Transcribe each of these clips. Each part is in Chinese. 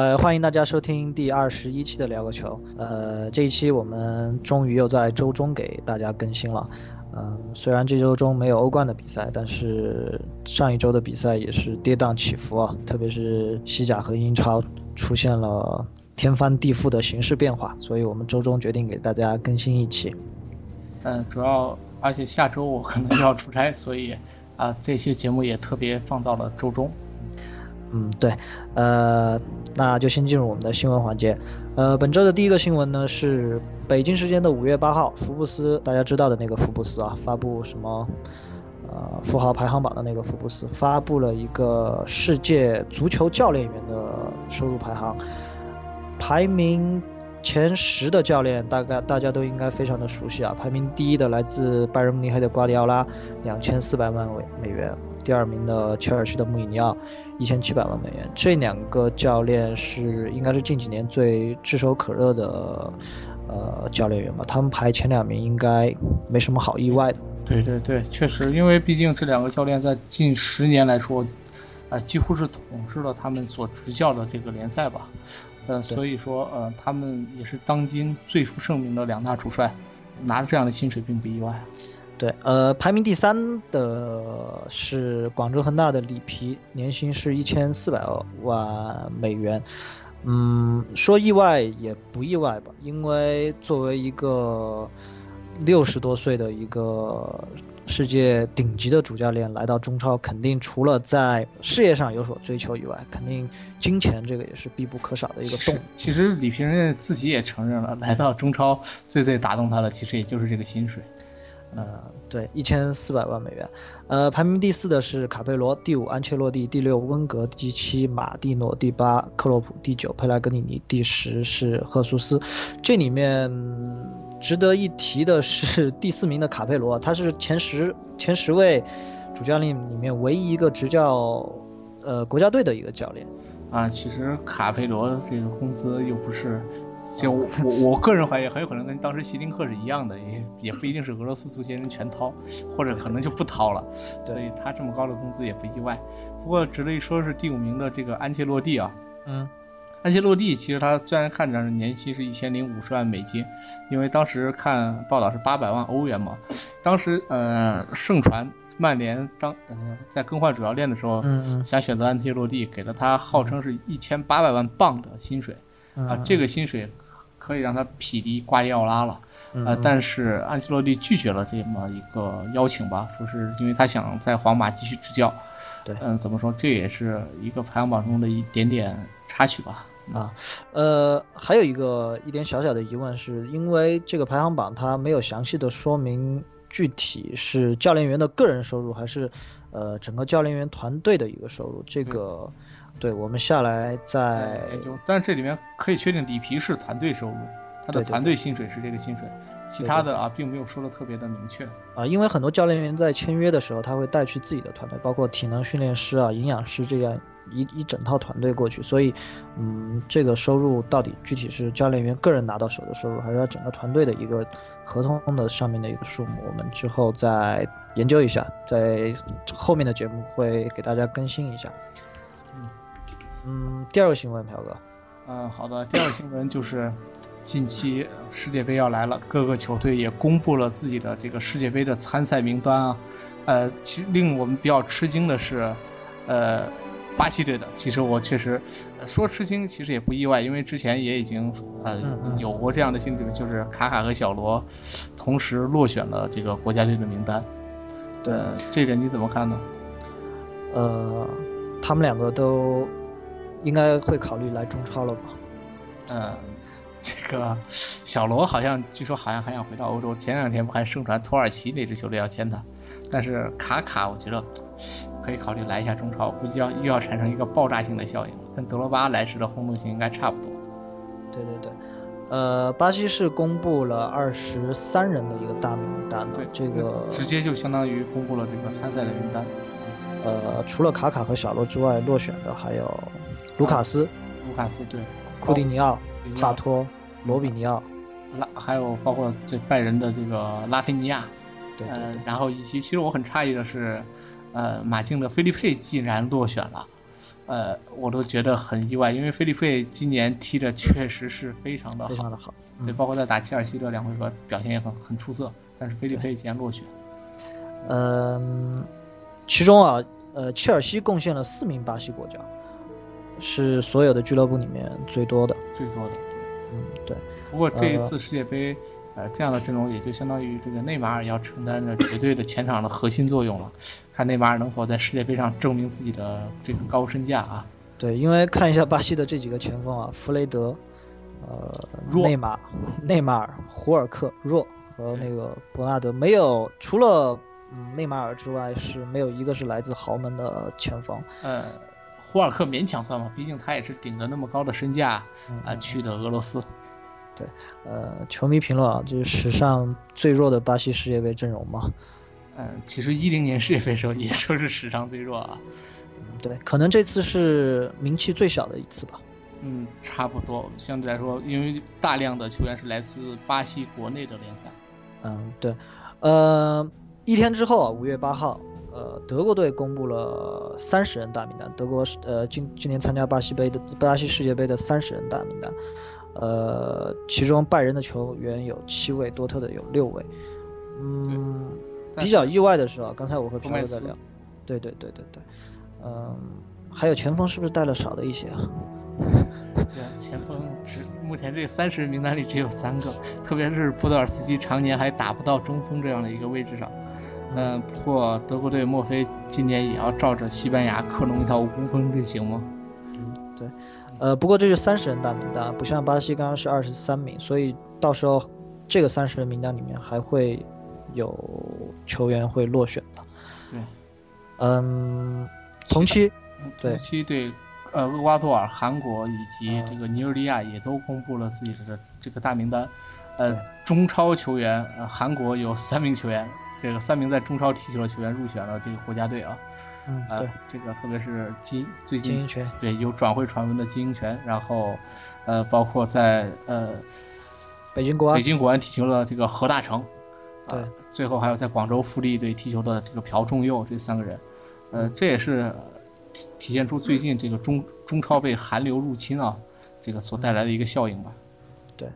呃，欢迎大家收听第二十一期的聊个球。呃，这一期我们终于又在周中给大家更新了。嗯，虽然这周中没有欧冠的比赛，但是上一周的比赛也是跌宕起伏啊，特别是西甲和英超出现了天翻地覆的形势变化，所以我们周中决定给大家更新一期。嗯，主要而且下周我可能要出差，所以啊，这些节目也特别放到了周中。嗯，对，呃，那就先进入我们的新闻环节。呃，本周的第一个新闻呢是北京时间的五月八号，福布斯大家知道的那个福布斯啊，发布什么呃富豪排行榜的那个福布斯发布了一个世界足球教练员的收入排行，排名前十的教练大概大家都应该非常的熟悉啊，排名第一的来自拜仁慕尼黑的瓜迪奥拉，两千四百万美美元。第二名的切尔西的穆里尼奥，一千七百万美元。这两个教练是应该是近几年最炙手可热的，呃，教练员吧。他们排前两名应该没什么好意外的。对对对，确实，因为毕竟这两个教练在近十年来说，啊，几乎是统治了他们所执教的这个联赛吧。呃，所以说，呃，他们也是当今最负盛名的两大主帅，拿着这样的薪水并不意外。对，呃，排名第三的是广州恒大的里皮，年薪是一千四百万美元。嗯，说意外也不意外吧，因为作为一个六十多岁的一个世界顶级的主教练来到中超，肯定除了在事业上有所追求以外，肯定金钱这个也是必不可少的一个动。其实里皮人自己也承认了，来到中超最最打动他的，其实也就是这个薪水。呃，对，一千四百万美元。呃，排名第四的是卡佩罗，第五安切洛蒂，第六温格，第七马蒂诺，第八克洛普，第九佩莱格里尼，第十是赫苏斯。这里面值得一提的是第四名的卡佩罗，他是前十前十位主教练里面唯一一个执教呃国家队的一个教练。啊，其实卡佩罗这个工资又不是，就我我个人怀疑很有可能跟当时希丁克是一样的，也也不一定是俄罗斯足协人全掏，或者可能就不掏了，所以他这么高的工资也不意外。不过值得一说是第五名的这个安切洛蒂啊，嗯。安切洛蒂其实他虽然看着年薪是一千零五十万美金，因为当时看报道是八百万欧元嘛。当时呃盛传曼联当呃在更换主教练的时候，想选择安切洛蒂，给了他号称是一千八百万镑的薪水，啊这个薪水可以让他匹敌瓜迪奥拉了，呃但是安切洛蒂拒绝了这么一个邀请吧，说是因为他想在皇马继续执教。对，嗯怎么说这也是一个排行榜中的一点点插曲吧。啊，呃，还有一个一点小小的疑问，是因为这个排行榜它没有详细的说明具体是教练员的个人收入，还是呃整个教练员团队的一个收入。这个，对我们下来再研究。但这里面可以确定，里皮是团队收入，他的团队薪水是这个薪水，其他的啊并没有说的特别的明确。啊，因为很多教练员在签约的时候，他会带去自己的团队，包括体能训练师啊、营养师这样。一一整套团队过去，所以，嗯，这个收入到底具体是教练员个人拿到手的收入，还是要整个团队的一个合同的上面的一个数目？我们之后再研究一下，在后面的节目会给大家更新一下。嗯嗯，第二个新闻，朴哥。嗯，好的，第二个新闻就是近期世界杯要来了，各个球队也公布了自己的这个世界杯的参赛名单啊。呃，其实令我们比较吃惊的是，呃。巴西队的，其实我确实说吃惊，其实也不意外，因为之前也已经呃有过这样的性质，就是卡卡和小罗同时落选了这个国家队的名单。对，这个你怎么看呢？呃，他们两个都应该会考虑来中超了吧？嗯。这个小罗好像据说好像还想回到欧洲，前两天不还盛传土耳其那支球队要签他，但是卡卡我觉得可以考虑来一下中超，估计要又要产生一个爆炸性的效应，跟德罗巴来时的轰动性应该差不多。对对对，呃，巴西是公布了二十三人的一个大名单，对这个直接就相当于公布了这个参赛的名单。呃，除了卡卡和小罗之外，落选的还有卢卡斯、卢卡斯对库蒂尼奥。帕托、罗比尼奥，拉还有包括这拜仁的这个拉菲尼亚，对，呃，然后以及其实我很诧异的是，呃，马竞的菲利佩竟然落选了，呃，我都觉得很意外，因为菲利佩今年踢的确实是非常的好，非常的好。对，包括在打切尔西的两回合表现也很很出色，但是菲利佩竟然落选。嗯，其中啊，呃，切尔西贡献了四名巴西国脚，是所有的俱乐部里面最多的，最多的。嗯，对。不过这一次世界杯，呃，这样的阵容也就相当于这个内马尔要承担着绝对的前场的核心作用了，看内马尔能否在世界杯上证明自己的这个高身价啊。对，因为看一下巴西的这几个前锋啊，弗雷德，呃，内马 内马尔、胡尔克、若和那个伯纳德，没有除了嗯内马尔之外，是没有一个是来自豪门的前锋。呃，胡尔克勉强算吧，毕竟他也是顶着那么高的身价啊去的俄罗斯。对，呃，球迷评论啊，这是史上最弱的巴西世界杯阵容嘛？嗯，其实一零年世界杯时候也说是史上最弱啊。对，可能这次是名气最小的一次吧。嗯，差不多，相对来说，因为大量的球员是来自巴西国内的联赛。嗯，对，呃，一天之后啊，五月八号，呃，德国队公布了三十人大名单，德国呃今今年参加巴西杯的巴西世界杯的三十人大名单。呃，其中拜仁的球员有七位，多特的有六位。嗯，比较意外的是啊，刚才我和飘哥在聊，对对对对对，嗯，还有前锋是不是带了少了一些啊？对，前锋只目前这三十人名单里只有三个，特别是波德尔斯基常年还打不到中锋这样的一个位置上。嗯，不过德国队莫非今年也要照着西班牙克隆一套无锋阵型吗？嗯，对。呃，不过这是三十人大名单，不像巴西刚刚是二十三名，所以到时候这个三十人名单里面还会有球员会落选的。对，嗯，同期，对同期对，呃，厄瓜多尔、韩国以及这个尼日利亚也都公布了自己的这个大名单。呃，中超球员，呃，韩国有三名球员，这个三名在中超踢球的球员入选了这个国家队啊。嗯，对，这个特别是金最近金英权，对有转会传闻的金英权，然后，呃，包括在呃北京国安。北京国安踢球的这个何大成，对，最后还有在广州富力队踢球的这个朴仲佑这三个人，呃，这也是体体现出最近这个中中超被韩流入侵啊，这个所带来的一个效应吧。对，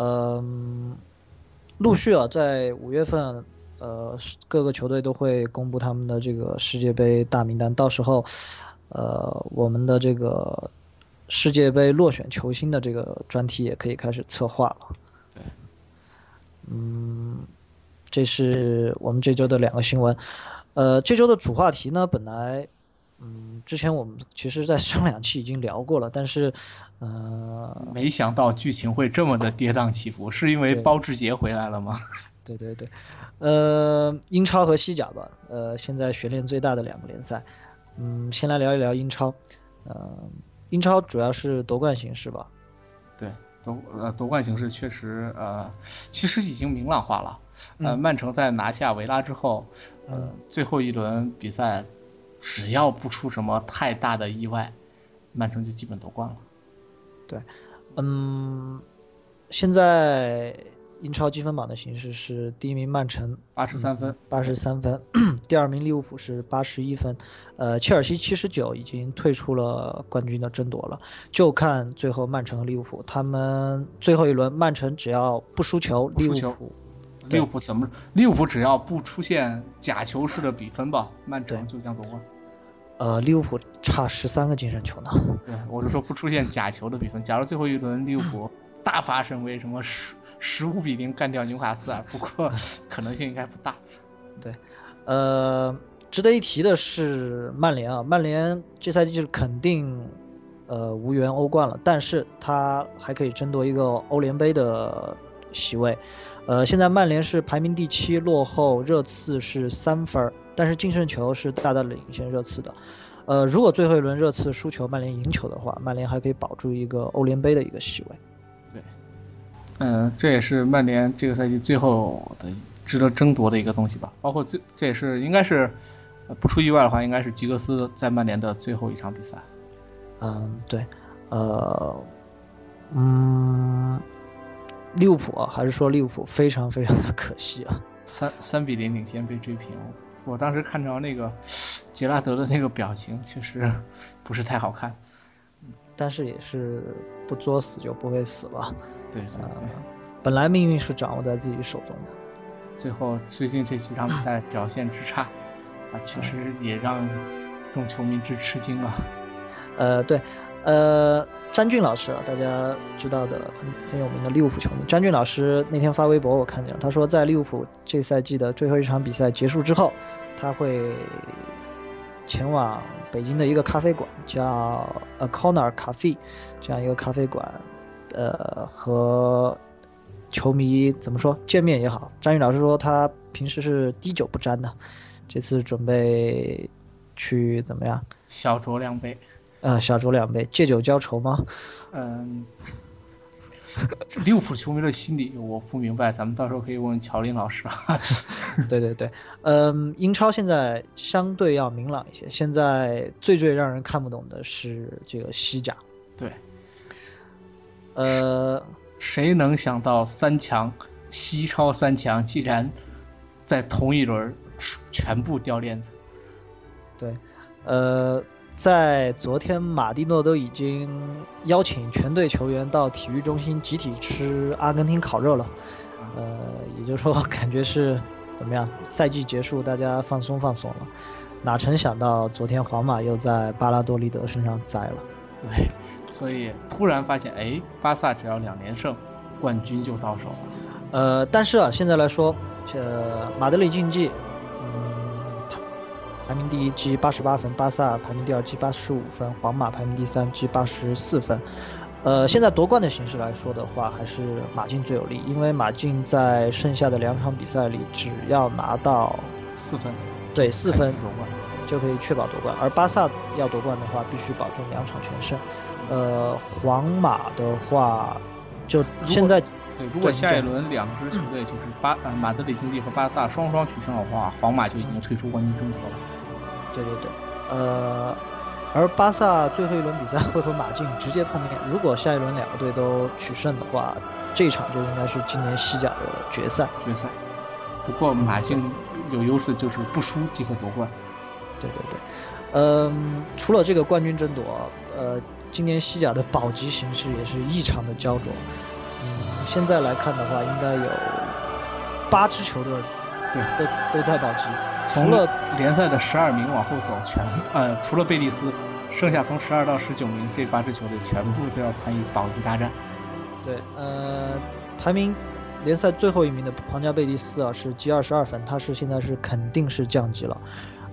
嗯，陆续啊，在五月份。呃，各个球队都会公布他们的这个世界杯大名单，到时候，呃，我们的这个世界杯落选球星的这个专题也可以开始策划了。对，嗯，这是我们这周的两个新闻。呃，这周的主话题呢，本来，嗯，之前我们其实在上两期已经聊过了，但是，呃，没想到剧情会这么的跌宕起伏，是因为包志杰回来了吗？对对对，呃，英超和西甲吧，呃，现在悬念最大的两个联赛，嗯，先来聊一聊英超，呃，英超主要是夺冠形式吧？对，夺呃夺冠形式确实呃，其实已经明朗化了，呃，曼城在拿下维拉之后，呃，最后一轮比赛，只要不出什么太大的意外，曼城就基本夺冠了。对，嗯，现在。英超积分榜的形式是第一名曼城八十三分，八十三分，第二名利物浦是八十一分，呃，切尔西七十九已经退出了冠军的争夺了，就看最后曼城和利物浦，他们最后一轮曼城只要不输球，利物浦，利物浦怎么？利物浦只要不出现假球式的比分吧，曼城就将夺冠。呃，利物浦差十三个净胜球呢。对，我是说不出现假球的比分，假如最后一轮利物浦。大发神威，什么十十五比零干掉纽卡斯尔？不过可能性应该不大。对，呃，值得一提的是曼联啊，曼联这赛季就是肯定呃无缘欧冠了，但是他还可以争夺一个欧联杯的席位。呃，现在曼联是排名第七，落后热刺是三分，但是净胜球是大大领先热刺的。呃，如果最后一轮热刺输球，曼联赢球的话，曼联还可以保住一个欧联杯的一个席位。对嗯，这也是曼联这个赛季最后的值得争夺的一个东西吧。包括最，这也是应该是不出意外的话，应该是吉格斯在曼联的最后一场比赛。嗯，对，呃，嗯，利物浦啊，还是说利物浦非常非常的可惜啊，三三比零领先被追平，我当时看着那个杰拉德的那个表情，确实不是太好看。但是也是不作死就不会死吧？对对对，本来命运是掌握在自己手中的。最后最近这几场比赛表现之差，啊，确实也让众球迷之吃惊啊。呃，对，呃，詹俊老师啊，大家知道的很很有名的利物浦球迷，詹俊老师那天发微博我看见了，他说在利物浦这赛季的最后一场比赛结束之后，他会前往。北京的一个咖啡馆叫 A Corner Cafe，这样一个咖啡馆，呃，和球迷怎么说见面也好。张宇老师说他平时是滴酒不沾的，这次准备去怎么样？小酌两杯。呃，小酌两杯，借酒浇愁吗？嗯。利物浦球迷的心理我不明白，咱们到时候可以问乔林老师。对对对，嗯，英超现在相对要明朗一些。现在最最让人看不懂的是这个西甲。对，呃，谁能想到三强西超三强竟然在同一轮全部掉链子？对，呃。在昨天，马蒂诺都已经邀请全队球员到体育中心集体吃阿根廷烤肉了。呃，也就是说，感觉是怎么样？赛季结束，大家放松放松了。哪曾想到，昨天皇马又在巴拉多利德身上栽了。对，所以突然发现，哎，巴萨只要两连胜，冠军就到手了。呃，但是啊，现在来说，这，马德里竞技。排名第一积八十八分，巴萨排名第二积八十五分，皇马排名第三积八十四分。呃，现在夺冠的形式来说的话，还是马竞最有利，因为马竞在剩下的两场比赛里，只要拿到四分，对四分夺冠就可以确保夺冠。而巴萨要夺冠的话，必须保证两场全胜。呃，皇马的话，就现在。对，如果下一轮两支球队就是巴呃马德里竞技和巴萨双双取胜的话，皇马就已经退出冠军争夺了。对对对，呃，而巴萨最后一轮比赛 会和马竞直接碰面。如果下一轮两个队都取胜的话，这一场就应该是今年西甲的决赛。决赛。不过马竞有优势，就是不输即可夺冠。对对对，嗯，除了这个冠军争夺，呃，今年西甲的保级形势也是异常的焦灼。嗯，现在来看的话，应该有八支球队。对，都都在保级。从了联赛的十二名往后走，全呃除了贝蒂斯，剩下从十二到十九名这八支球队全部都要参与保级大战。对，呃，排名联赛最后一名的皇家贝蒂斯啊是积二十二分，他是现在是肯定是降级了。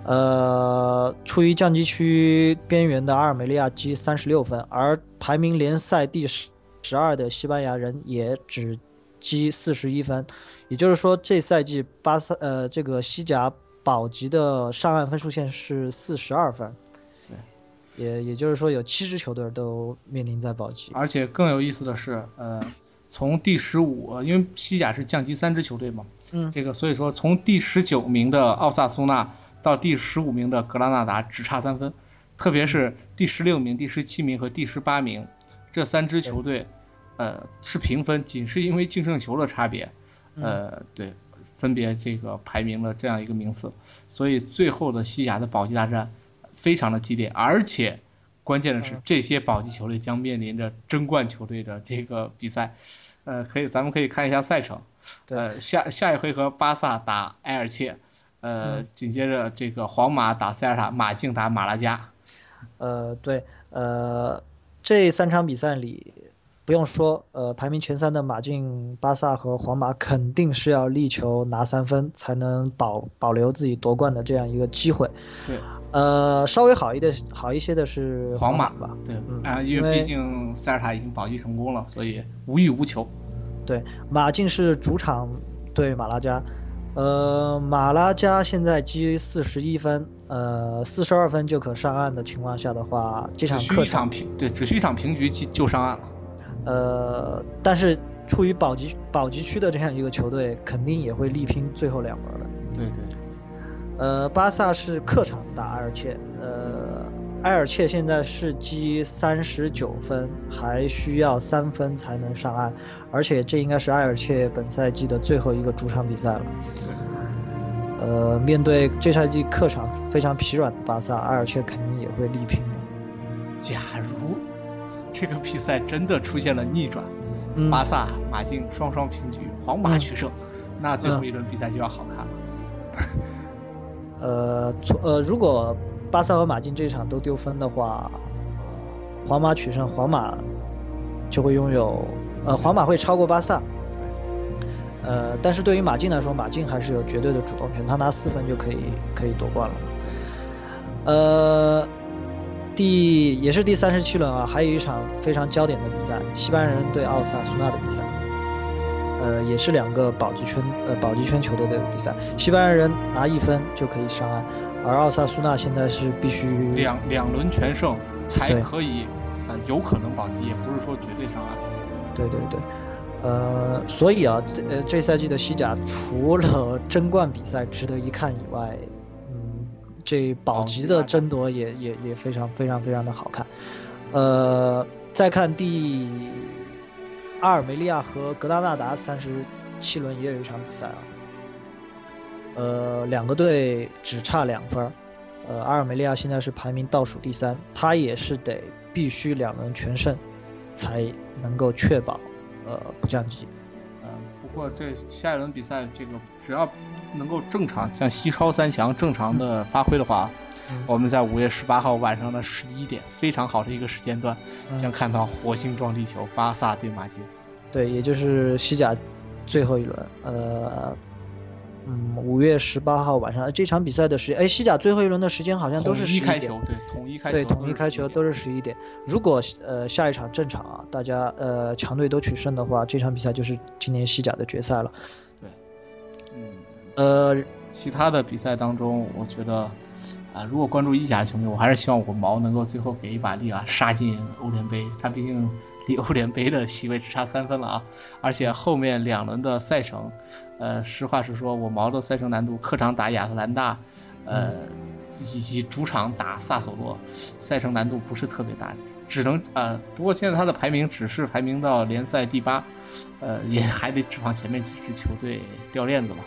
呃，处于降级区边缘的阿尔梅利亚积三十六分，而排名联赛第十十二的西班牙人也只。积四十一分，也就是说，这赛季巴萨呃这个西甲保级的上岸分数线是四十二分，对，也也就是说有七支球队都面临在保级。而且更有意思的是，呃，从第十五，因为西甲是降级三支球队嘛，嗯，这个所以说从第十九名的奥萨苏纳到第十五名的格拉纳达只差三分，特别是第十六名、第十七名和第十八名这三支球队。呃，是平分，仅是因为净胜球的差别，呃，对，分别这个排名了这样一个名次，所以最后的西甲的保级大战非常的激烈，而且关键的是这些保级球队将面临着争冠球队的这个比赛，呃，可以，咱们可以看一下赛程，呃，下下一回合巴萨打埃尔切，呃，紧接着这个皇马打塞尔塔，马竞打马拉加，呃，对，呃，这三场比赛里。不用说，呃，排名前三的马竞、巴萨和皇马肯定是要力求拿三分，才能保保留自己夺冠的这样一个机会。对，呃，稍微好一点、好一些的是皇马吧？对，啊，因为毕竟塞尔塔已经保级成功了，所以无欲无求。对，马竞是主场对马拉加，呃，马拉加现在积四十一分，呃，四十二分就可上岸的情况下的话，这场客场平对，只需一场平局就就上岸了。呃，但是处于保级保级区的这样一个球队，肯定也会力拼最后两轮的。对对。呃，巴萨是客场打埃尔切，呃，埃尔切现在是积三十九分，还需要三分才能上岸，而且这应该是埃尔切本赛季的最后一个主场比赛了。呃，面对这赛季客场非常疲软的巴萨，埃尔切肯定也会力拼的。假如这个比赛真的出现了逆转，嗯巴萨马竞双双平局，皇马取胜，那最后一轮比赛就要好看了。呃，从呃，如果巴萨和马竞这场都丢分的话，皇马取胜，皇马就会拥有，呃，皇马会超过巴萨。呃，但是对于马竞来说，马竞还是有绝对的主动权，他拿四分就可以可以夺冠了。呃，第也是第三十七轮啊，还有一场非常焦点的比赛，西班牙人对奥萨苏纳的比赛。呃，也是两个保级圈呃保级圈球队的比赛，西班牙人拿一分就可以上岸，而奥萨苏纳现在是必须两两轮全胜才可以，呃，有可能保级，也不是说绝对上岸。对对对，呃，所以啊，这呃这赛季的西甲除了争冠比赛值得一看以外，嗯，这保级的争夺也也也非常非常非常的好看。呃，再看第阿尔梅利亚和格拉纳达三十七轮也有一场比赛啊，呃，两个队只差两分。呃，阿尔梅利亚现在是排名倒数第三，他也是得必须两轮全胜，才能够确保呃不降级。嗯、不过这下一轮比赛，这个只要能够正常像西超三强正常的发挥的话，嗯。我们在五月十八号晚上的十一点，非常好的一个时间段，嗯。将看到火星撞地球，巴萨对马竞。对，也就是西甲最后一轮，呃，嗯，五月十八号晚上这场比赛的时间，哎，西甲最后一轮的时间好像都是十一点一开球，对，统一开球，对，统一开球都是是十一点。如果呃下一场正常啊，大家呃强队都取胜的话，这场比赛就是今年西甲的决赛了。11点。嗯，呃，其他的比赛当中，我觉得，啊、如果关注意甲的球迷，我还是希望我毛能够最后给一把力啊，杀进欧联杯。他毕竟离 欧联杯的席位只差三分了啊，而且后面两轮的赛程，呃，实话实说，我毛的赛程难度，客场打亚特兰大，呃，以及主场打萨索洛，赛程难度不是特别大，只能呃，不过现在他的排名只是排名到联赛第八，呃，也还得指望前面几支球队掉链子吧。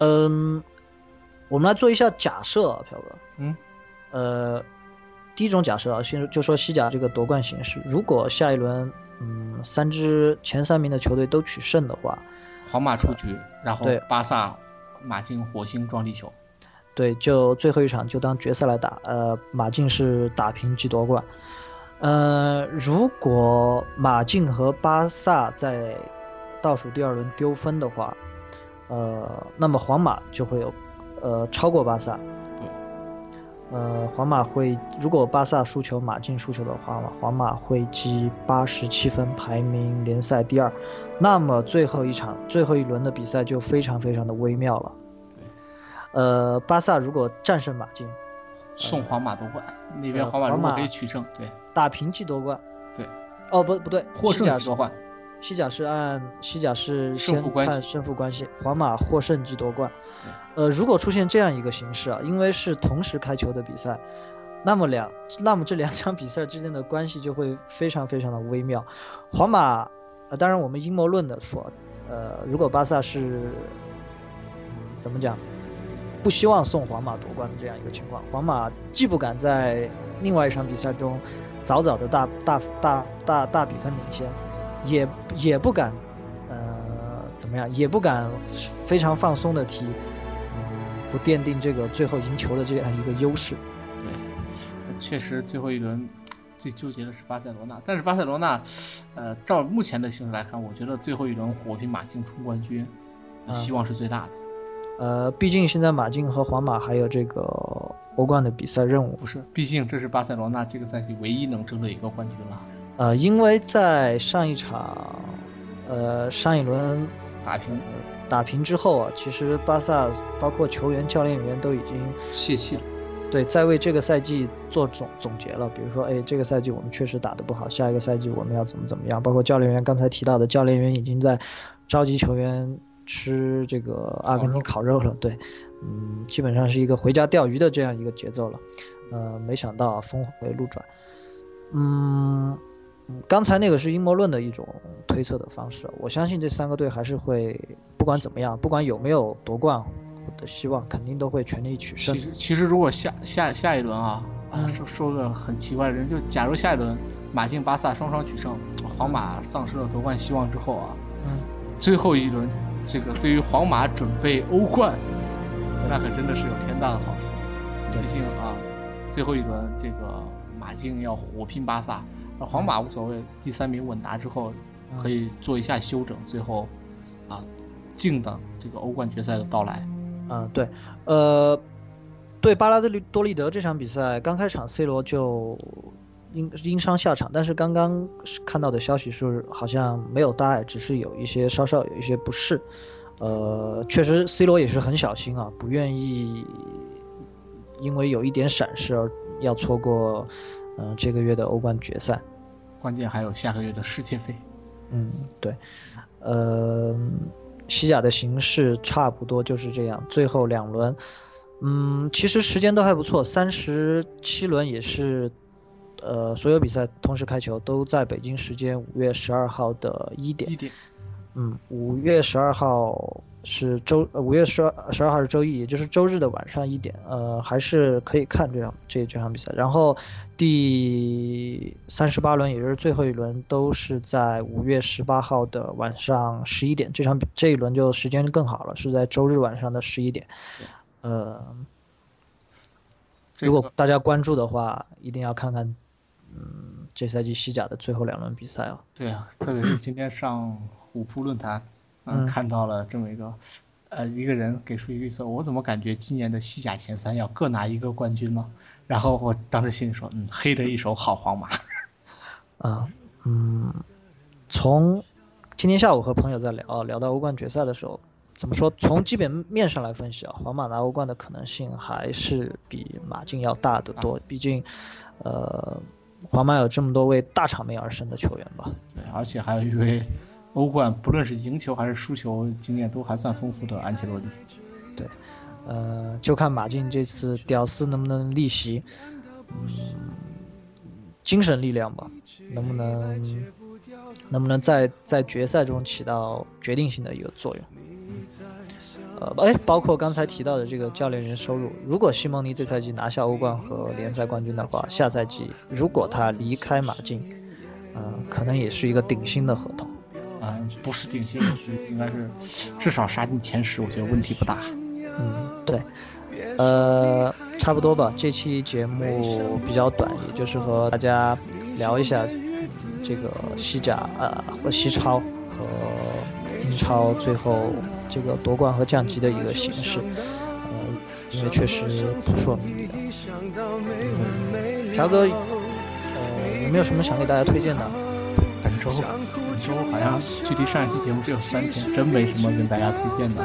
嗯，我们来做一下假设啊，朴哥。嗯，呃，第一种假设啊，先就说西甲这个夺冠形势，如果下一轮，嗯，三支前三名的球队都取胜的话，皇马出局，然后对巴萨、马竞、火星撞地球。对，就最后一场就当决赛来打。呃，马竞是打平即夺冠。呃，如果马竞和巴萨在倒数第二轮丢分的话，呃，那么皇马就会有呃超过巴萨。对。呃，皇马会如果巴萨输球，马竞输球的话，皇马会积八十七分，排名联赛第二。那么最后一场最后一轮的比赛就非常非常的微妙了。呃，巴萨如果战胜马竞，送皇马夺冠，那边呃皇马如果可以取胜，对，打平即夺冠。对。哦，不不对，获胜即夺冠。西甲是按西甲是先胜负关系看胜负关系，皇马获胜即夺冠。呃，如果出现这样一个形式啊，因为是同时开球的比赛，那么两那么这两场比赛之间的关系就会非常非常的微妙。皇马，呃，当然我们阴谋论的说，呃，如果巴萨是怎么讲，不希望送皇马夺冠的这样一个情况，皇马既不敢在另外一场比赛中早早的大大大大大比分领先，也也不敢，呃，怎么样，也不敢非常放松的踢，嗯，不奠定这个最后赢球的这样一个优势。对，确实最后一轮最纠结的是巴塞罗那，但是巴塞罗那，呃，照目前的形势来看，我觉得最后一轮火拼马竞冲冠军，希望是最大的。呃，毕竟现在马竞和皇马还有这个欧冠的比赛任务，不是，毕竟这是巴塞罗那这个赛季唯一能争的一个冠军了。呃，因为在上一场，呃，上一轮打平打平之后啊，其实巴萨包括球员、教练员都已经泄气了。对在为这个赛季做总总结了。比如说，哎，这个赛季我们确实打得不好，下一个赛季我们要怎么怎么样？包括教练员刚才提到的，教练员已经在召集球员吃这个阿根廷烤肉了。对，嗯，基本上是一个回家钓鱼的这样一个节奏了。呃，没想到峰回路转。嗯，刚才那个是阴谋论的一种推测的方式，我相信这三个队还是会，不管管怎么样，不管有没有夺冠的希望，肯定都会全力取胜其。实其实如果下下下一轮啊说说个很奇怪的人，就假如下一轮马竞巴萨双双取胜，皇马丧失了夺冠希望之后啊，嗯，最后一轮这个对于皇马准备欧冠，那可真的是有天大的好处。毕竟啊，最后一轮这个马竞要火拼巴萨，而皇马无所谓，第三名稳拿之后嗯可以做一下休整，最后啊静等这个欧冠决赛的到来。嗯，对，呃，对巴拉德利多利德这场比赛，刚开场 C 罗就因因伤下场，但是刚刚看到的消息是好像没有大碍，只是有一些稍稍有一些不适。呃，确实 C 罗也是很小心啊，不愿意因为有一点闪失而要错过嗯、呃这个月的欧冠决赛。关键还有下个月的世界杯。嗯，对，呃，西甲的形势差不多就是这样，最后两轮，嗯，其实时间都还不错，三十七轮也是，呃，所有比赛同时开球都在北京时间五月十二号的一点一，点，嗯，五月十二号是周，呃五月十二十二号是周一，也就是周日的晚上一点，呃，还是可以看这场这这场比赛。然后第三十八轮，也就是最后一轮，都是在五月十八号的晚上十一点。这场比这一轮就时间更好了，是在周日晚上的十一点。呃，这个如果大家关注的话，一定要看看，嗯，这赛季西甲的最后两轮比赛啊。对啊，特别是今天上虎扑论坛，嗯，嗯看到了这么一个，呃，一个人给出一个预测，我怎么感觉今年的西甲前三要各拿一个冠军呢？然后我当时心里说，嗯，黑的一手好皇马。啊，嗯，从今天下午和朋友在聊聊到欧冠决赛的时候，怎么说？从基本面上来分析啊，皇马拿欧冠的可能性还是比马竞要大得多。毕竟，呃，皇马有这么多位大场面而生的球员吧。对，而且还有一位欧冠不论是赢球还是输球经验都还算丰富的安切洛蒂。对呃，就看马竞这次屌丝能不能逆袭，嗯，精神力量吧，能不能能不能在在决赛中起到决定性的一个作用。呃，哎，包括刚才提到的这个教练员收入，如果西蒙尼这赛季拿下欧冠和联赛冠军的话，下赛季如果他离开马竞，嗯、可能也是一个顶薪的合同。嗯，不是顶薪，应该是至少杀进前十，我觉得问题不大。嗯，对，呃，差不多吧。这期节目比较短，也就是和大家聊一下、嗯这个西甲呃和西超和英超最后这个夺冠和降级的一个形式。呃，因为确实扑朔迷离的。嗯，乔哥，呃，有没有什么想给大家推荐的？本周本周好像距离上一期节目只有三天，真没什么跟大家推荐的。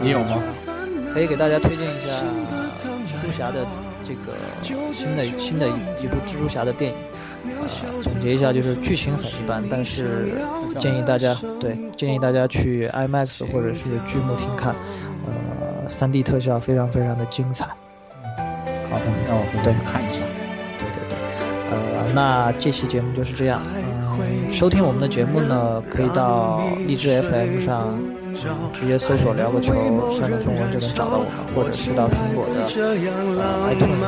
你有吗？可以给大家推荐一下蜘蛛侠的这个新的新的一部蜘蛛侠的电影。呃，总结一下，就是剧情很一般，但是建议大家对建议大家去 IMAX 或者是剧目厅看，呃，3D 特效非常非常的精彩。好的，那我回头去看一下。对对对，呃，那这期节目就是这样。嗯，收听我们的节目呢，可以到荔枝 FM 上、直接搜索“聊个球”山东中文就能找到我们，或者是到苹果的呃 iTunes 或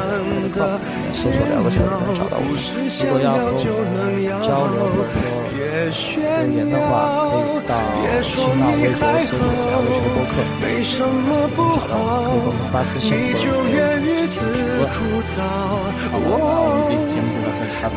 者 Cast 里面搜索“聊个球”就能找到我们。如果要和我们交流或者说留言的话，可以到新浪微博搜索“聊个球播客”，能找到我们，可以给我们发私信或者给我们提出提问。好，那我们这期节目就到这里，拜拜。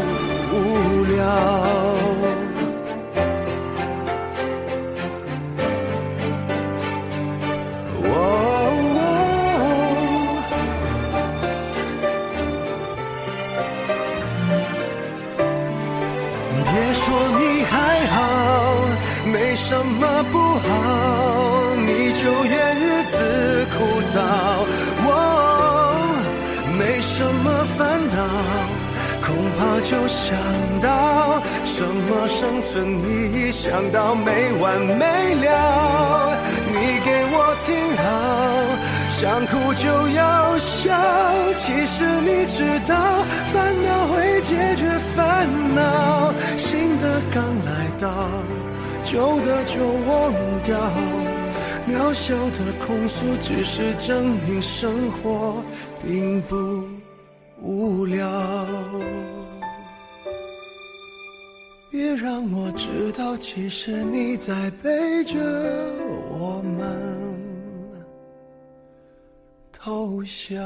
那就忘掉。渺小的控诉，只是证明生活并不。无聊，别让我知道，其实你在背着我们偷笑。